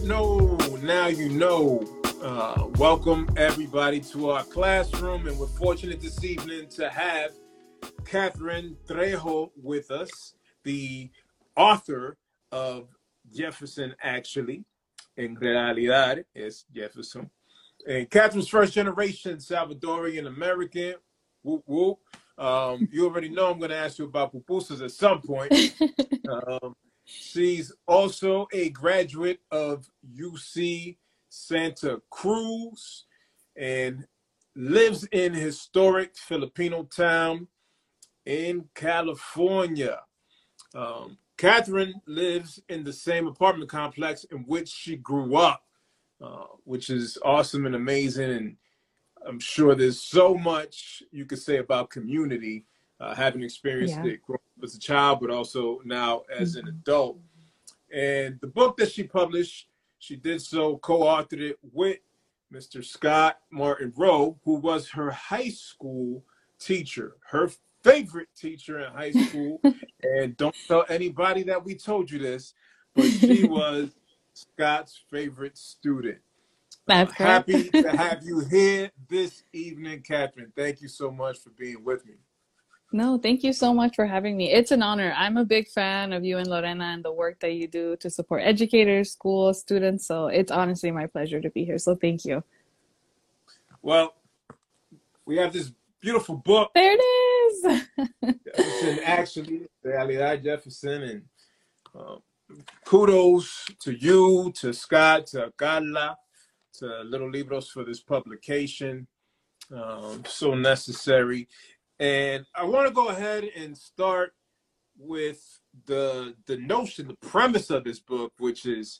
Don't know, now you know. Uh, welcome everybody to our classroom, and we're fortunate this evening to have Catherine Trejo with us, the author of Jefferson, actually. En realidad, es Jefferson. And Catherine's first generation Salvadorian American. Whoop, whoop. Um, you already know I'm going to ask you about pupusas at some point. um, she's also a graduate of UC Santa Cruz and lives in historic Filipino town in California. Um, Catherine lives in the same apartment complex in which she grew up, uh, which is awesome and amazing. And I'm sure there's so much you could say about community, uh, having experienced Yeah. it growing up as a child, but also now as an Mhm. adult. And the book that she published, she did so, co-authored it with Mr. Scott Martin Rowe, who was her high school teacher, her favorite teacher in high school. and don't tell anybody that we told you this, but she was Scott's favorite student. Uh, happy to have you here this evening, Catherine. Thank you so much for being with me. No, thank you so much for having me. It's an honor. I'm a big fan of you and Lorena and the work that you do to support educators, schools, students. So it's honestly my pleasure to be here. So thank you. Well, we have this beautiful book, There it is. Jefferson, actually, Realidad Jefferson, and um, kudos to you, to Scott, to Carla, to Little Libros for this publication. Um, so necessary. And I want to go ahead and start with the the notion, the premise of this book, which is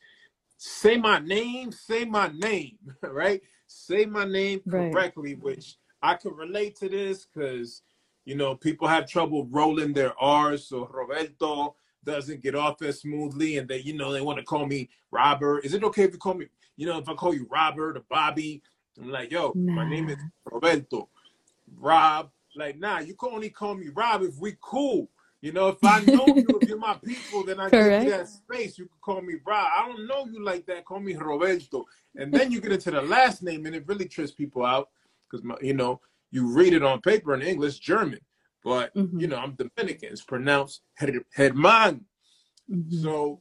say my name, say my name, right? Say my name Right. correctly, which I can relate to this because you know people have trouble rolling their R's, so Roberto doesn't get off as smoothly, and they you know they want to call me Robert. Is it okay if you call me, you know, if I call you Robert or Bobby? I'm like, yo, my name is Roberto. Rob, like, nah, you can only call me Rob if we cool. You know, if I know you, if you're my people, then I give you that space. You can call me Rob. I don't know you like that. Call me Roberto. And then you get into the last name, and it really trips people out because, you know, you read it on paper in English, German, but, you hmm know, I'm Dominican. It's pronounced Her- Herman. hmm So,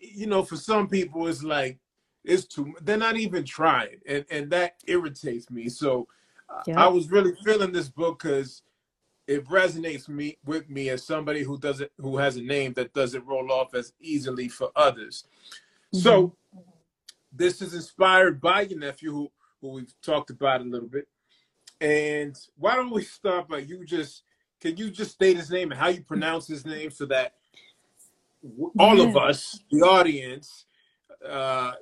you know, for some people, it's like, it's too, they're not even trying. And, and that irritates me. So, I I was really feeling this book because it resonates me with me as somebody who doesn't who has a name that doesn't roll off as easily for others. hmm So this is inspired by your nephew who who we've talked about a little bit. And why don't we start by you just can you just state his name and how you pronounce his name so that all of us, the audience, uh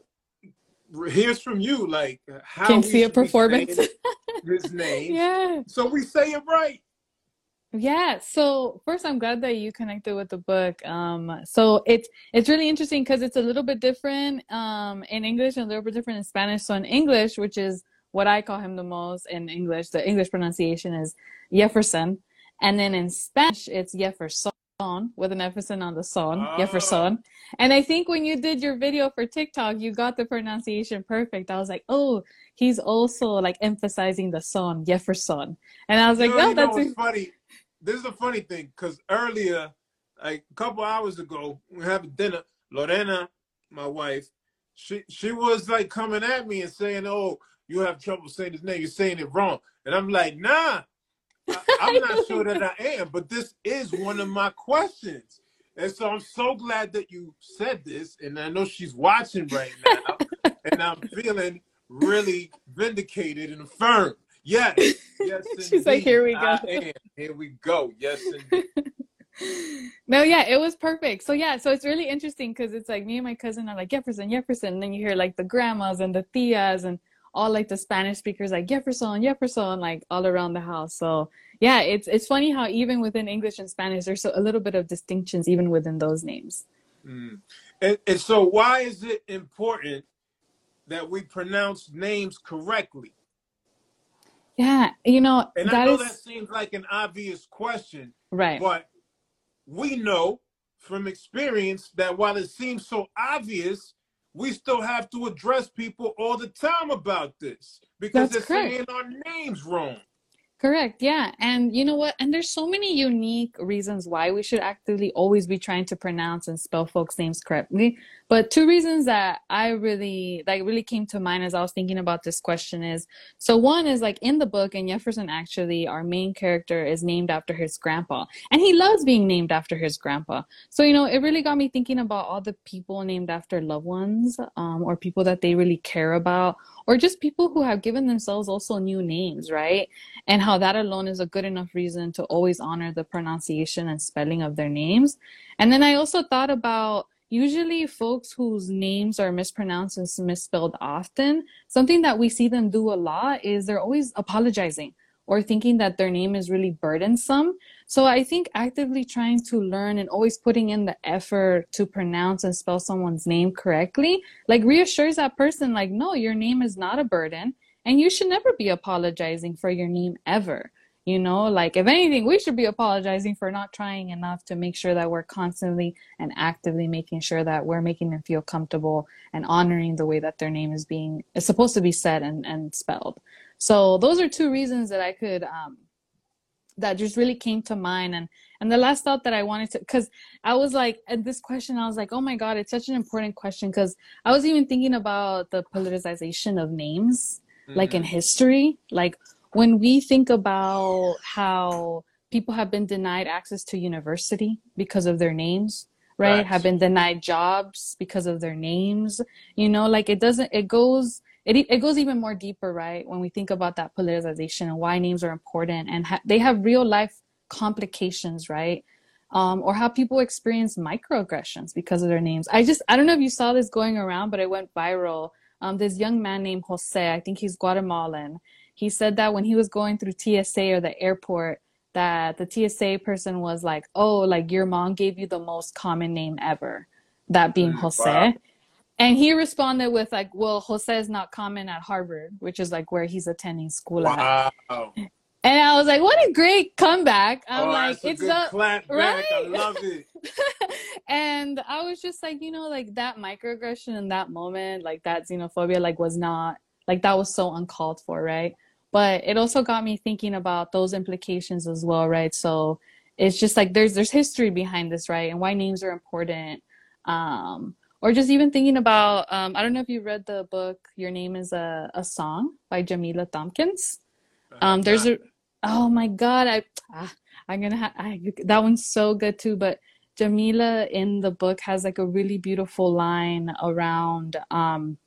hears from you like how Can see a performance. his name Yeah. so we say it right. Yeah, so first I'm glad that you connected with the book. Um, so it's it's really interesting because it's a little bit different um in English and a little bit different in Spanish. So in English, which is what I call him the most in English, the English pronunciation is Jefferson. And then in Spanish, it's Jefferson with an emphasis on the son, Oh, Jefferson. And I think when you did your video for TikTok, you got the pronunciation perfect. I was like, oh, he's also like emphasizing the son, Jefferson. And I was like, oh, know that's what's funny? This is a funny thing because earlier, like a couple hours ago, we having dinner. Lorena, my wife, she she was like coming at me and saying, "Oh, you have trouble saying his name. You're saying it wrong." And I'm like, "Nah, I'm not sure that I am." But this is one of my questions, and so I'm so glad that you said this. And I know she's watching right now, and I'm feeling really vindicated and affirmed. Yes, yes, She's like, here we go. Here we go. Yes, no, yeah, it was perfect. So yeah, so it's really interesting because it's like me and my cousin are like Jefferson, Jefferson, and then you hear like the grandmas and the tias and all like the Spanish speakers like Jefferson, Jefferson, like all around the house. So yeah, it's it's funny how even within English and Spanish, there's a little bit of distinctions even within those names. Mm. And, and so, why is it important that we pronounce names correctly? Yeah, you know, and I know is... that seems like an obvious question, right? But we know from experience that while it seems so obvious, we still have to address people all the time about this because That's they're correct. saying our names wrong. Correct. Yeah. And you know what? And there's so many unique reasons why we should actively always be trying to pronounce and spell folks' names correctly. But two reasons that I really like really came to mind as I was thinking about this question is so one is like in the book and Jefferson actually our main character is named after his grandpa and he loves being named after his grandpa. So you know it really got me thinking about all the people named after loved ones um, or people that they really care about or just people who have given themselves also new names, right? And how that alone is a good enough reason to always honor the pronunciation and spelling of their names. And then I also thought about usually folks whose names are mispronounced and misspelled often, something that we see them do a lot is they're always apologizing or thinking that their name is really burdensome. So I think actively trying to learn and always putting in the effort to pronounce and spell someone's name correctly, like reassures that person, like, no, your name is not a burden. And you should never be apologizing for your name ever. You know, like if anything, we should be apologizing for not trying enough to make sure that we're constantly and actively making sure that we're making them feel comfortable and honoring the way that their name is being is supposed to be said and, and spelled. So those are two reasons that I could um, that just really came to mind and and the last thought that i wanted to because i was like at this question i was like oh my god it's such an important question because i was even thinking about the politicization of names mm-hmm. like in mm-hmm. history like when we think about how people have been denied access to university because of their names right, right. have been denied jobs because of their names you know like it doesn't it goes it, it goes even more deeper, right? When we think about that politicization and why names are important and ha- they have real life complications, right? Um, or how people experience microaggressions because of their names. I just, I don't know if you saw this going around, but it went viral. Um, this young man named Jose, I think he's Guatemalan. He said that when he was going through TSA or the airport, that the TSA person was like, "Oh, like your mom gave you the most common name ever," that being mm, Jose. Wow. And he responded with like, "Well, Jose is not common at Harvard, which is like where he's attending school wow. at." And I was like, "What a great comeback!" I'm oh, like, "It's a, clap right?" I love it. and I was just like, you know, like that microaggression in that moment, like that xenophobia, like was not like that was so uncalled for, right? But it also got me thinking about those implications as well, right? So it's just like there's there's history behind this, right? And why names are important. Um, or just even thinking about um, i don't know if you read the book your name is a, a song by Jamilah Thompkins. Um, there's a oh my god i ah, i'm gonna have I, that one's so good too but Jamilah in the book has like a really beautiful line around um,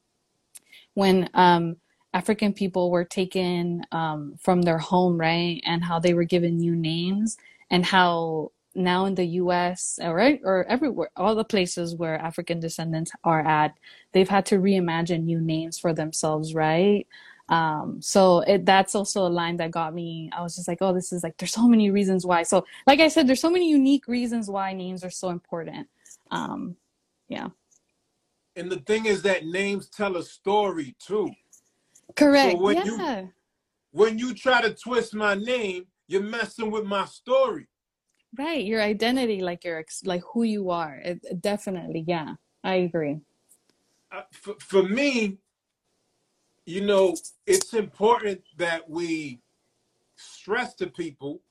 when um, african people were taken um, from their home right and how they were given new names and how now in the US or, or everywhere, all the places where African descendants are at, they've had to reimagine new names for themselves, right? Um, so it, that's also a line that got me. I was just like, oh, this is like, there's so many reasons why. So, like I said, there's so many unique reasons why names are so important. Um, yeah. And the thing is that names tell a story too. Correct. So when yeah. you when you try to twist my name, you're messing with my story right your identity like your like who you are it, definitely yeah i agree uh, for, for me you know it's important that we stress to people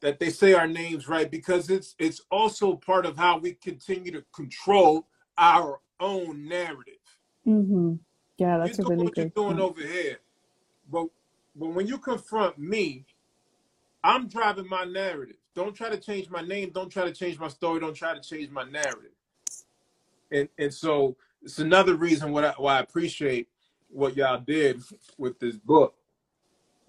that they say our names right because it's it's also part of how we continue to control our own narrative mm-hmm. yeah that's you a really what you're doing point. over here but but when you confront me i'm driving my narrative don't try to change my name. Don't try to change my story. Don't try to change my narrative. And and so it's another reason why I, why I appreciate what y'all did with this book.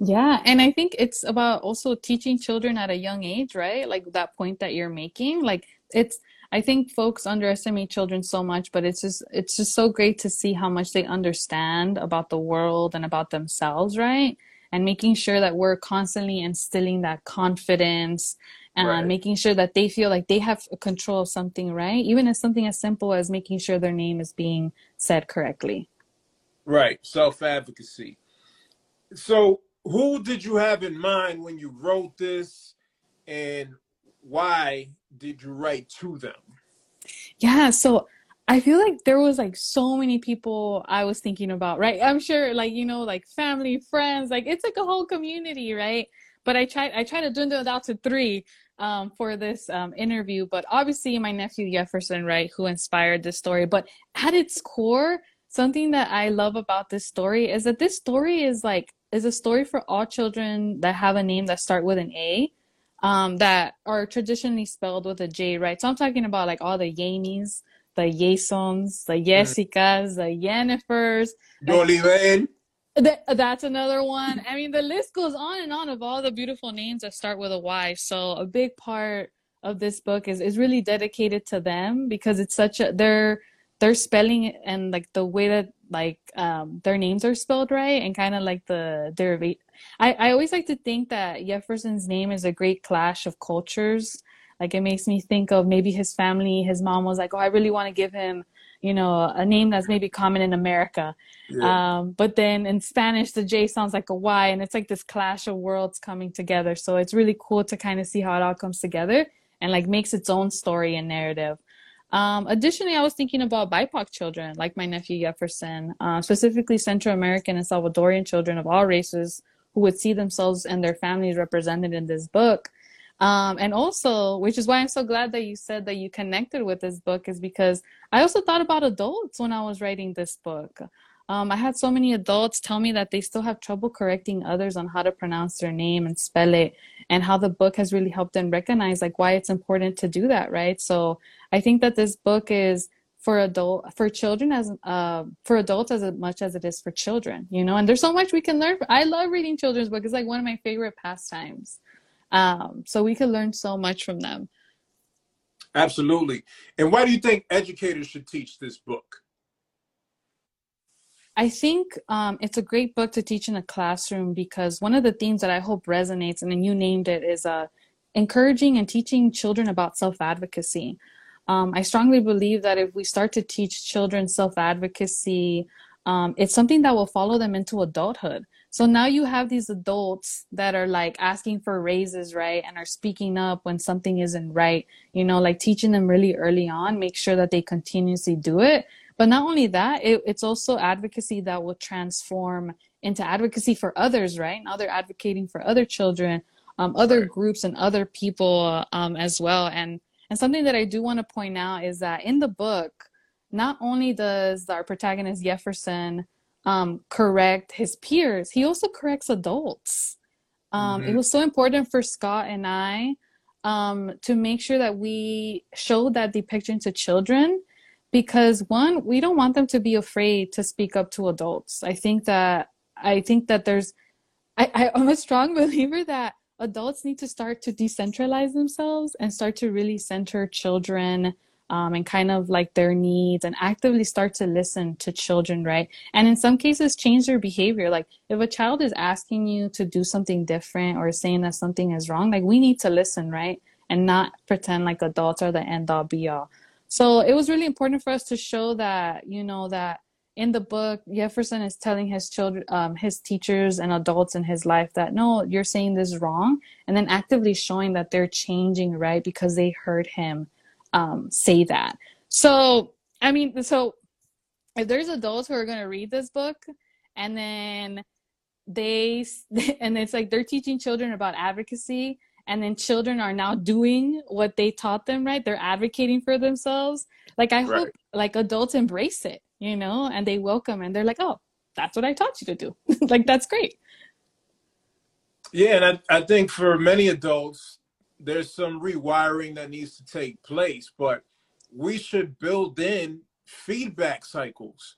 Yeah, and I think it's about also teaching children at a young age, right? Like that point that you're making. Like it's I think folks underestimate children so much, but it's just it's just so great to see how much they understand about the world and about themselves, right? And making sure that we're constantly instilling that confidence and right. making sure that they feel like they have control of something, right? Even as something as simple as making sure their name is being said correctly. Right, self advocacy. So, who did you have in mind when you wrote this, and why did you write to them? Yeah, so I feel like there was like so many people I was thinking about, right? I'm sure like you know like family, friends, like it's like a whole community, right? But I tried I tried to dwindle it out to three um, for this um, interview. But obviously my nephew Jefferson, right, who inspired this story. But at its core, something that I love about this story is that this story is like is a story for all children that have a name that start with an A um, that are traditionally spelled with a J, right? So I'm talking about like all the Yamies, the Yasons, the Jessicas, the Yennifers. Jolien. that's another one. I mean, the list goes on and on of all the beautiful names that start with a Y. So a big part of this book is is really dedicated to them because it's such a their their spelling and like the way that like um, their names are spelled right and kind of like the derivate. I, I always like to think that Jefferson's name is a great clash of cultures. Like it makes me think of maybe his family, his mom was like, oh, I really want to give him, you know, a name that's maybe common in America. Yeah. Um, but then in Spanish, the J sounds like a Y and it's like this clash of worlds coming together. So it's really cool to kind of see how it all comes together and like makes its own story and narrative. Um, additionally, I was thinking about BIPOC children, like my nephew Jefferson, uh, specifically Central American and Salvadorian children of all races who would see themselves and their families represented in this book. Um, and also, which is why I'm so glad that you said that you connected with this book, is because I also thought about adults when I was writing this book. Um, I had so many adults tell me that they still have trouble correcting others on how to pronounce their name and spell it, and how the book has really helped them recognize like why it's important to do that, right? So I think that this book is for adult for children as uh for adults as much as it is for children, you know. And there's so much we can learn. I love reading children's books. It's like one of my favorite pastimes. Um, so we can learn so much from them. Absolutely. And why do you think educators should teach this book? I think um, it's a great book to teach in a classroom because one of the themes that I hope resonates, and then you named it, is uh, encouraging and teaching children about self advocacy. Um, I strongly believe that if we start to teach children self advocacy, um, it's something that will follow them into adulthood. So now you have these adults that are like asking for raises, right? And are speaking up when something isn't right, you know, like teaching them really early on, make sure that they continuously do it but not only that, it, it's also advocacy that will transform into advocacy for others, right? Now they're advocating for other children, um, other groups, and other people um, as well. And and something that I do want to point out is that in the book, not only does our protagonist Jefferson um, correct his peers, he also corrects adults. Um, mm-hmm. It was so important for Scott and I um, to make sure that we show that depiction to children because one we don't want them to be afraid to speak up to adults. I think that i think that there's I, i'm a strong believer that adults need to start to decentralize themselves and start to really center children um, and kind of like their needs and actively start to listen to children right? And in some cases change their behavior. Like if a child is asking you to do something different or saying that something is wrong like we need to listen right? And not pretend like adults are the end all be all so it was really important for us to show that, you know, that in the book, Jefferson is telling his children, um, his teachers and adults in his life that no, you're saying this wrong, and then actively showing that they're changing right because they heard him um, say that. So I mean, so if there's adults who are going to read this book and then they and it's like they're teaching children about advocacy and then children are now doing what they taught them right? They're advocating for themselves. Like i right. hope like adults embrace it you know and they welcome and they're like oh that's what i taught you to do. Like that's great. Yeah and I, I think for many adults there's some rewiring that needs to take place but we should build in feedback cycles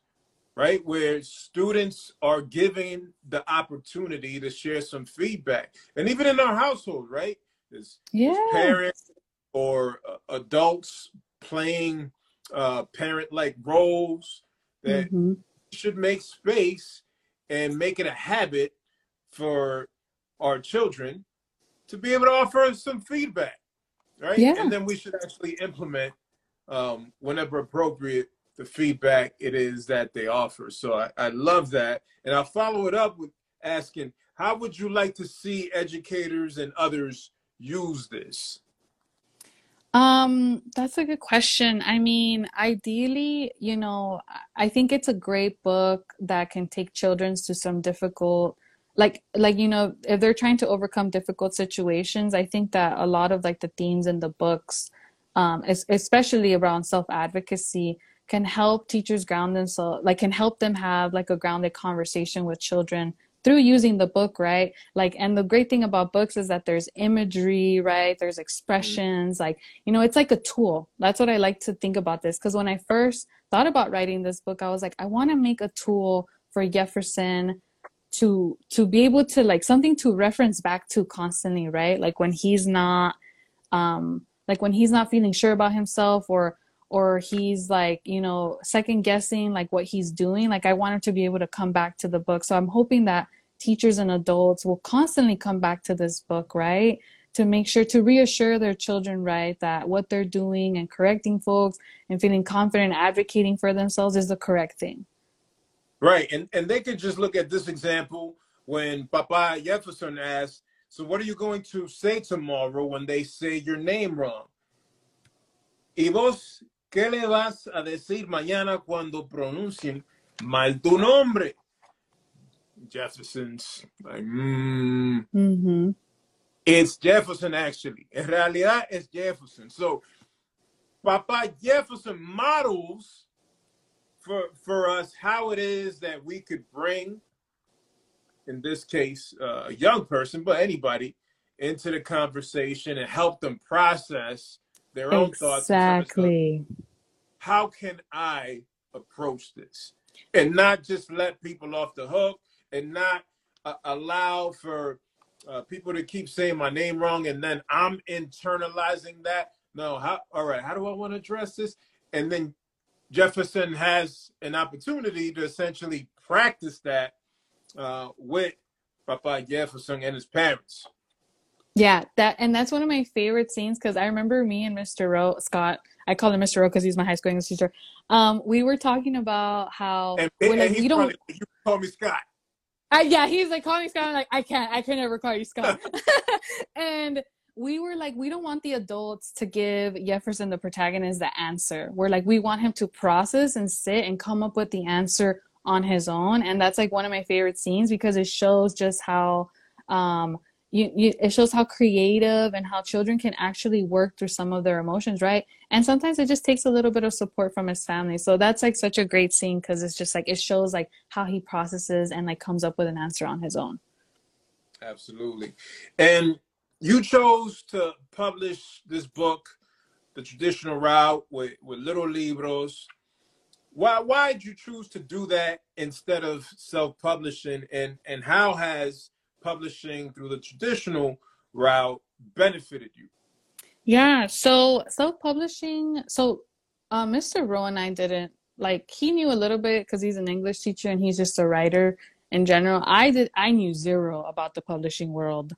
right? Where students are given the opportunity to share some feedback. And even in our household, right? As, yeah. as parents or uh, adults playing uh, parent like roles that mm-hmm. should make space and make it a habit for our children to be able to offer some feedback, right? Yeah. And then we should actually implement um, whenever appropriate the feedback it is that they offer. So I, I love that. And I'll follow it up with asking, how would you like to see educators and others use this? Um, that's a good question. I mean, ideally, you know, I think it's a great book that can take children to some difficult like like you know, if they're trying to overcome difficult situations, I think that a lot of like the themes in the books um especially around self-advocacy can help teachers ground themselves like can help them have like a grounded conversation with children through using the book right? Like and the great thing about books is that there's imagery right? There's expressions like you know it's like a tool. That's what i like to think about this because when i first thought about writing this book i was like i want to make a tool for jefferson to to be able to like something to reference back to constantly right? Like when he's not um like when he's not feeling sure about himself or or he's like you know second guessing like what he's doing like i want him to be able to come back to the book. So i'm hoping that teachers and adults will constantly come back to this book right? To make sure to reassure their children right that what they're doing and correcting folks and feeling confident advocating for themselves is the correct thing. Right and and they can just look at this example when papa jefferson asked so what are you going to say tomorrow when they say your name wrong? Y vos ¿Qué le vas a decir mañana cuando pronuncien mal tu nombre? Jefferson's like, mm. mm-hmm. It's Jefferson, actually. En realidad, es Jefferson. So, Papa Jefferson models for, for us how it is that we could bring, in this case, uh, a young person, but anybody, into the conversation and help them process their own exactly. thoughts. Exactly. How can I approach this? And not just let people off the hook and not uh, allow for uh, people to keep saying my name wrong and then I'm internalizing that. No, how, all right, how do I want to address this? And then Jefferson has an opportunity to essentially practice that uh, with Papa Jefferson and his parents. Yeah, that and that's one of my favorite scenes because I remember me and Mr. Rowe, Scott. I call him Mr. Rowe because he's my high school English teacher. Um, we were talking about how and, and like, you don't you call me Scott. Uh, yeah, he's like call me Scott. I'm like I can't, I can never call you Scott. and we were like, we don't want the adults to give Jefferson the protagonist the answer. We're like, we want him to process and sit and come up with the answer on his own. And that's like one of my favorite scenes because it shows just how um you, you, it shows how creative and how children can actually work through some of their emotions right? And sometimes it just takes a little bit of support from his family. So that's like such a great scene because it's just like it shows like how he processes and like comes up with an answer on his own. Absolutely. And you chose to publish this book the traditional route with, with little libros. Why why did you choose to do that instead of self-publishing? And and how has publishing through the traditional route benefited you? Yeah, so self publishing. So uh, Mr. Rowe and I didn't like. He knew a little bit because he's an English teacher and he's just a writer in general. I did. I knew zero about the publishing world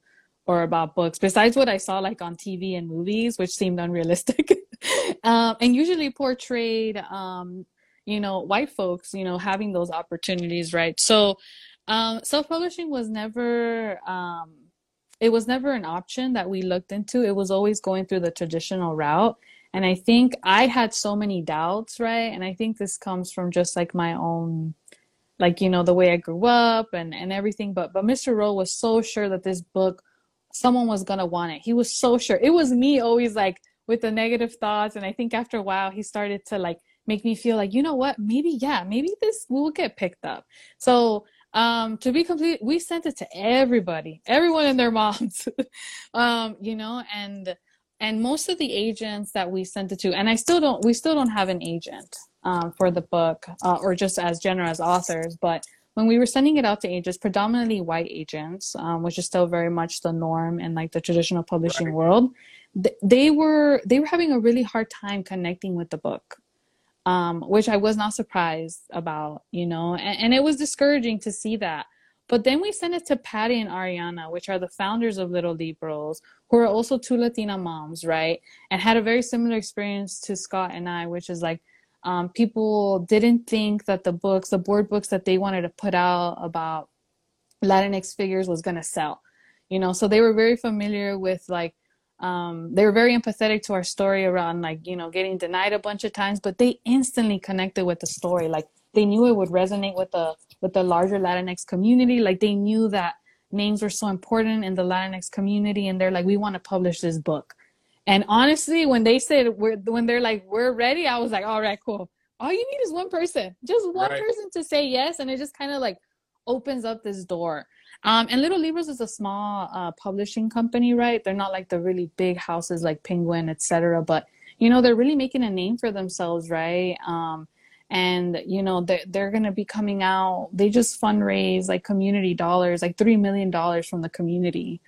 or about books besides what I saw like on TV and movies, which seemed unrealistic, um, and usually portrayed, um, you know, white folks, you know, having those opportunities, right? So um, self-publishing was never um, it was never an option that we looked into. It was always going through the traditional route. And I think I had so many doubts, right? And I think this comes from just like my own like you know the way I grew up and and everything but but Mr. Rowe was so sure that this book someone was going to want it. He was so sure. It was me always like with the negative thoughts and I think after a while he started to like make me feel like you know what maybe yeah maybe this will get picked up so um, to be complete, we sent it to everybody, everyone and their moms, um, you know, and and most of the agents that we sent it to, and I still don't, we still don't have an agent. um, for the book, uh, or just as general as authors. But when we were sending it out to agents, predominantly white agents, um, which is still very much the norm in like the traditional publishing right. world, th- they were they were having a really hard time connecting with the book. Um, which I was not surprised about, you know, and, and, it was discouraging to see that. But then we sent it to Patty and Ariana, which are the founders of Little Libros, who are also two Latina moms, right? And had a very similar experience to Scott and I, which is like um, people didn't think that the books, the board books that they wanted to put out about Latinx figures was going to sell, you know? So they were very familiar with like, um, they were very empathetic to our story around like, you know, getting denied a bunch of times, but they instantly connected with the story. Like they knew it would resonate with the with the larger Latinx community. Like they knew that names were so important in the Latinx community, and they're like, we want to publish this book. And honestly, when they said we're when they're like we're ready, I was like, all right, cool. All you need is one person, just one right. person to say yes, and it just kind of like opens up this door. Um, and Little Libros is a small uh, publishing company, right? They're not like the really big houses like Penguin, etc. But you know, they're really making a name for themselves, right? Um, and you know they're, they're going to be coming out they just fundraise like community dollars like three million dollars from the community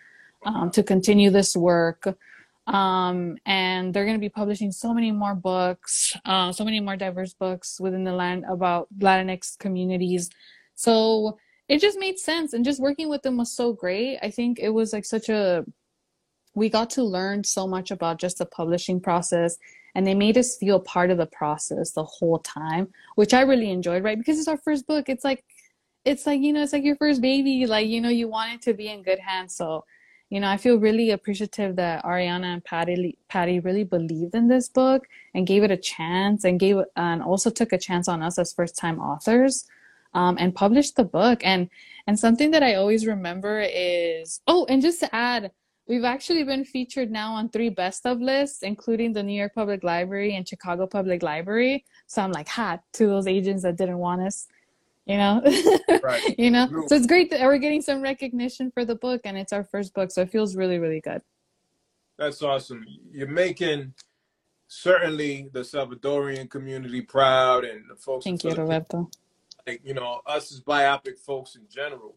um, to continue this work um, and they're going to be publishing so many more books uh, so many more diverse books within the land about latinx communities so it just made sense and just working with them was so great. I think it was like such a we got to learn so much about just the publishing process and they made us feel part of the process the whole time which i really enjoyed right? Because it's our first book. It's like it's like you know it's like your first baby. Like you know you want it to be in good hands. So you know i feel really appreciative that ariana and patty patty really believed in this book and gave it a chance and gave and also took a chance on us as first time authors um, and published the book and and something that i always remember is oh and just to add We've actually been featured now on three best of lists, including the New York Public Library and Chicago Public Library. So I'm like, hot to those agents that didn't want us, you know? Right. you know? So it's great that we're getting some recognition for the book and it's our first book. So it feels really, really good. That's awesome. You're making certainly the Salvadorian community proud and the folks. Thank you, Roberto. Like, you know, us as BIPOC folks in general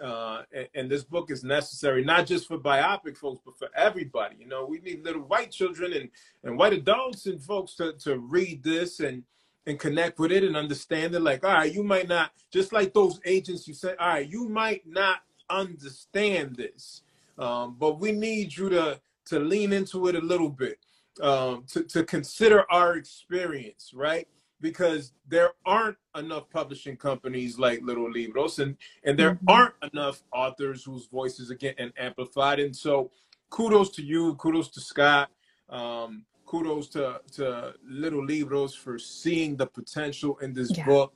uh, and, and, this book is necessary not just for BIPOC folks, but for everybody. You know, we need little white children and, and white adults and folks to, to read this and and connect with it and understand it. Like, all right, you might not just like those agents. You said. all right, you might not understand this, um, but we need you to to lean into it a little bit, um, to to consider our experience, right? Because there aren't enough publishing companies like Little Libros, and and there mm-hmm. aren't enough authors whose voices are getting amplified. And so, kudos to you, kudos to Scott, um, kudos to to Little Libros for seeing the potential in this yeah. book,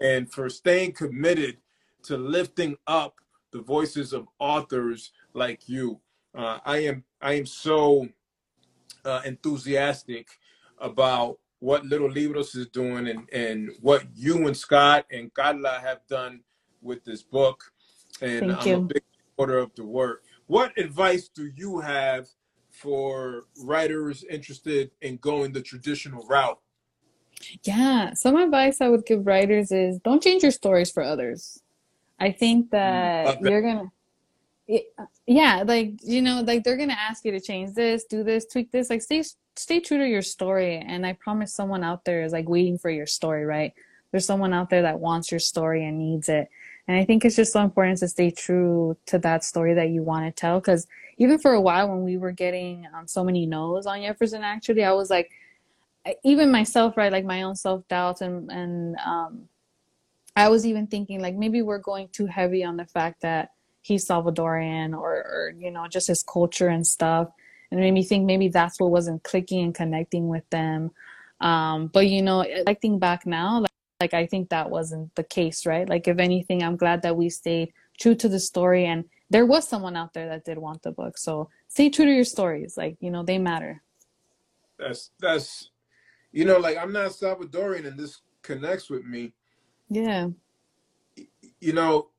and for staying committed to lifting up the voices of authors like you. Uh, I am I am so uh, enthusiastic about what Little Libros is doing and, and what you and Scott and Carla have done with this book. And Thank I'm you. a big supporter of the work. What advice do you have for writers interested in going the traditional route? Yeah, some advice I would give writers is don't change your stories for others. I think that mm, you're gonna yeah like you know like they're gonna ask you to change this do this tweak this like stay stay true to your story and i promise someone out there is like waiting for your story right there's someone out there that wants your story and needs it and i think it's just so important to stay true to that story that you want to tell because even for a while when we were getting um, so many no's on jefferson actually i was like even myself right like my own self-doubt and and um i was even thinking like maybe we're going too heavy on the fact that he's Salvadorian or, or you know just his culture and stuff. And it made me think maybe that's what wasn't clicking and connecting with them. Um, but you know, reflecting back now, like, like I think that wasn't the case, right? Like if anything, I'm glad that we stayed true to the story and there was someone out there that did want the book. So stay true to your stories. Like, you know, they matter. That's that's you know, like I'm not Salvadorian and this connects with me. Yeah. You know,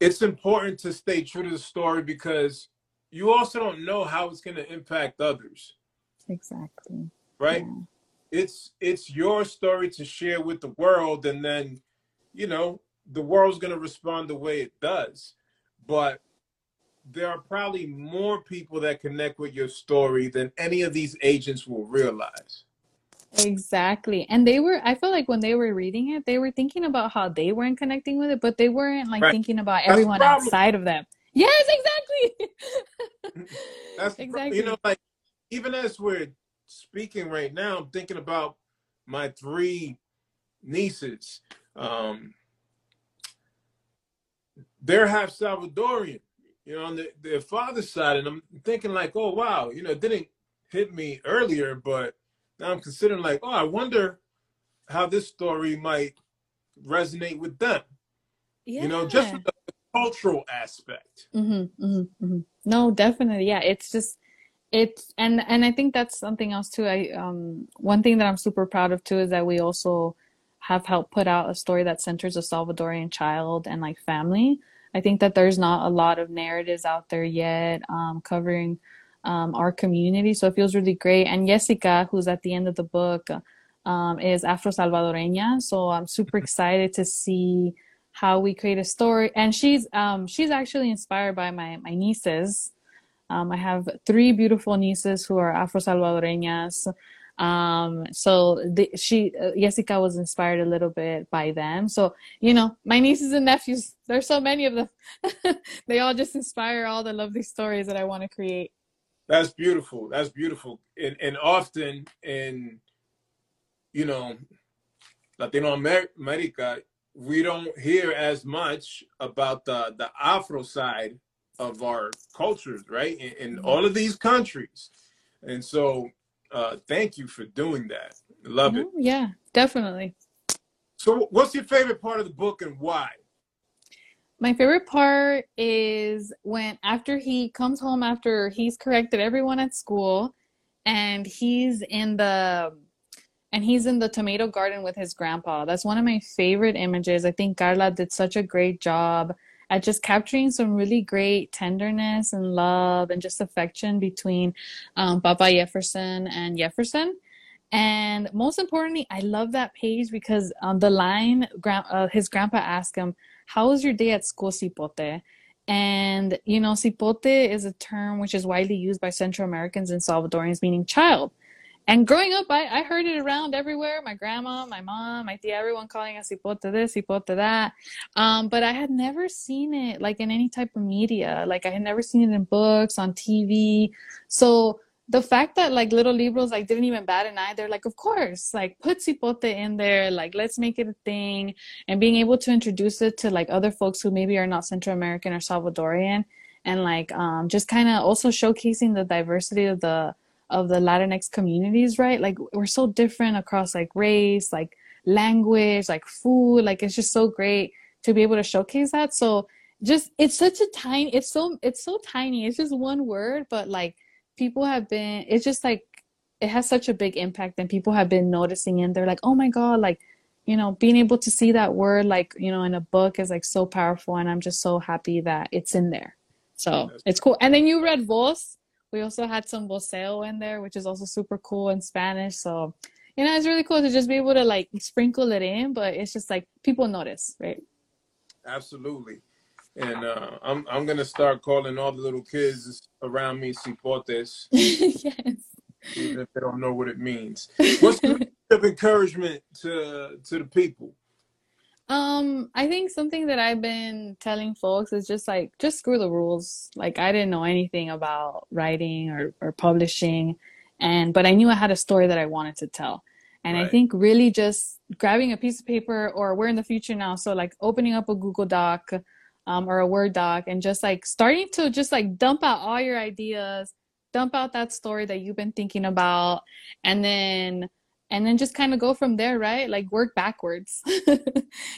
it's important to stay true to the story because you also don't know how it's going to impact others. Exactly. Right? Yeah. it's it's your story to share with the world and then you know the world's going to respond the way it does but there are probably more people that connect with your story than any of these agents will realize exactly and they were i feel like when they were reading it they were thinking about how they weren't connecting with it but they weren't like right. thinking about That's everyone outside of them yes exactly That's exactly you know like even as we're speaking right now, I'm thinking about my three nieces. Um, they're half Salvadorian, you know, on the, their father's side, and I'm thinking like, oh wow, you know, it didn't hit me earlier, but now I'm considering like, oh, I wonder how this story might resonate with them. Yeah. You know, just the cultural aspect. Mm-hmm, mm-hmm, mm-hmm. No, definitely, yeah. It's just it's and and I think that's something else too. I um one thing that I'm super proud of too is that we also have helped put out a story that centers a Salvadorian child and like family. I think that there's not a lot of narratives out there yet um, covering um, our community, so it feels really great. And Jessica, who's at the end of the book, um, is Afro Salvadoreña, so I'm super excited to see how we create a story. And she's um, she's actually inspired by my my nieces. Um, I have three beautiful nieces who are Afro Salvadoreñas. Um, so the, she, uh, Jessica was inspired a little bit by them. So, you know, my nieces and nephews, there's so many of them. they all just inspire all the lovely stories that I want to create. That's beautiful. That's beautiful. And, and often in, you know, Latino America, we don't hear as much about the, the Afro side of our cultures, right? In, in mm-hmm. all of these countries. And so uh, thank you for doing that. Love it. Yeah, definitely. So what's your favorite part of the book and why? My favorite part is when after he comes home after he's corrected everyone at school and he's in the and he's in the tomato garden with his grandpa. That's one of my favorite images. I think Carla did such a great job at just capturing some really great tenderness and love and just affection between um, Papa Jefferson and Jefferson. And most importantly, I love that page because on the line, uh, his grandpa asked him, How was your day at school, Cipote? And, you know, Cipote is a term which is widely used by Central Americans and Salvadorians, meaning child. And growing up, I, I heard it around everywhere. My grandma, my mom, my tia, everyone calling us cipote this, cipote that. Um, but I had never seen it like in any type of media. Like I had never seen it in books, on TV. So the fact that like little libros like didn't even bat an eye, they're like, of course, like put cipote in there, like let's make it a thing. And being able to introduce it to like other folks who maybe are not Central American or Salvadorian and like um, just kind of also showcasing the diversity of the of the Latinx communities, right? Like we're so different across like race, like language, like food. Like it's just so great to be able to showcase that. So just it's such a tiny it's so it's so tiny. It's just one word, but like people have been it's just like it has such a big impact and people have been noticing and they're like, oh my God, like you know, being able to see that word like, you know, in a book is like so powerful and I'm just so happy that it's in there. So it's cool. And then you read Voz we also had some voseo in there, which is also super cool in Spanish. So, you know, it's really cool to just be able to like sprinkle it in, but it's just like people notice, right? Absolutely. And uh, I'm I'm gonna start calling all the little kids around me cipotes. yes. Even if they don't know what it means. What's the of encouragement to to the people? Um, I think something that I've been telling folks is just like just screw the rules. Like I didn't know anything about writing or, or publishing and but I knew I had a story that I wanted to tell. And right. I think really just grabbing a piece of paper or we're in the future now, so like opening up a Google Doc um, or a Word doc and just like starting to just like dump out all your ideas, dump out that story that you've been thinking about, and then and then just kind of go from there right? Like work backwards.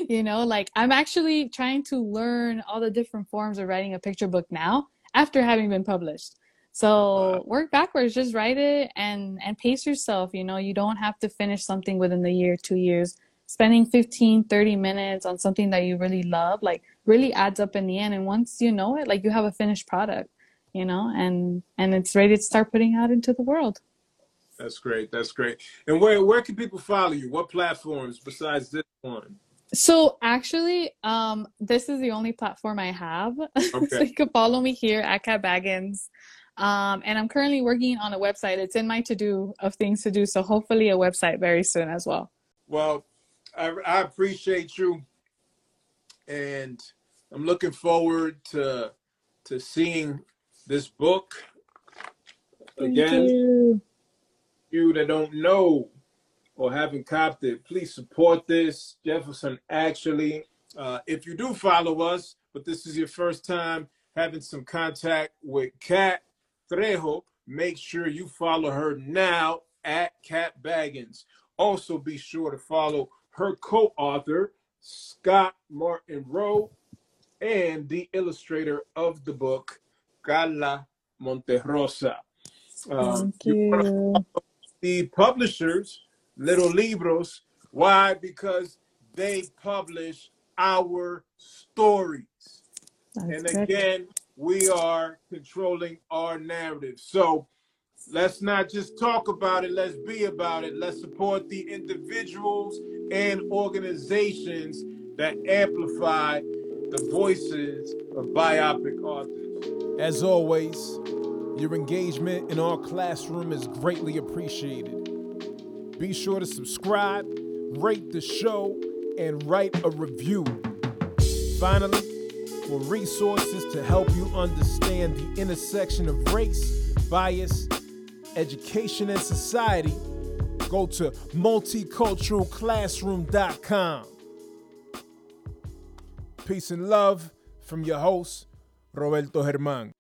You know like i'm actually trying to learn all the different forms of writing a picture book now after having been published. So work backwards just write it and and pace yourself you know? You don't have to finish something within the year two years. Spending 15 30 minutes on something that you really love like really adds up in the end. And once you know it like you have a finished product you know? And and it's ready to start putting out into the world That's great. That's great. And where where can people follow you? What platforms besides this one? So actually, um, this is the only platform I have. Okay. so you can follow me here at Kat Baggins. Um, and I'm currently working on a website. It's in my to do of things to do. So hopefully a website very soon as well. Well, I, I appreciate you, and I'm looking forward to to seeing this book again. You. You that don't know or haven't copped it, please support this. Jefferson actually, uh, if you do follow us, but this is your first time having some contact with Kat Trejo, make sure you follow her now at Kat Baggins. Also, be sure to follow her co author, Scott Martin Rowe, and the illustrator of the book, Carla Monterrosa. Um, Thank you. you the publishers, Little Libros. Why? Because they publish our stories. That's and again, we are controlling our narrative. So let's not just talk about it, let's be about it. Let's support the individuals and organizations that amplify the voices of BIPOC authors. As always, your engagement in our classroom is greatly appreciated. Be sure to subscribe, rate the show, and write a review. Finally, for resources to help you understand the intersection of race, bias, education, and society, go to multiculturalclassroom.com. Peace and love from your host, Roberto Germán.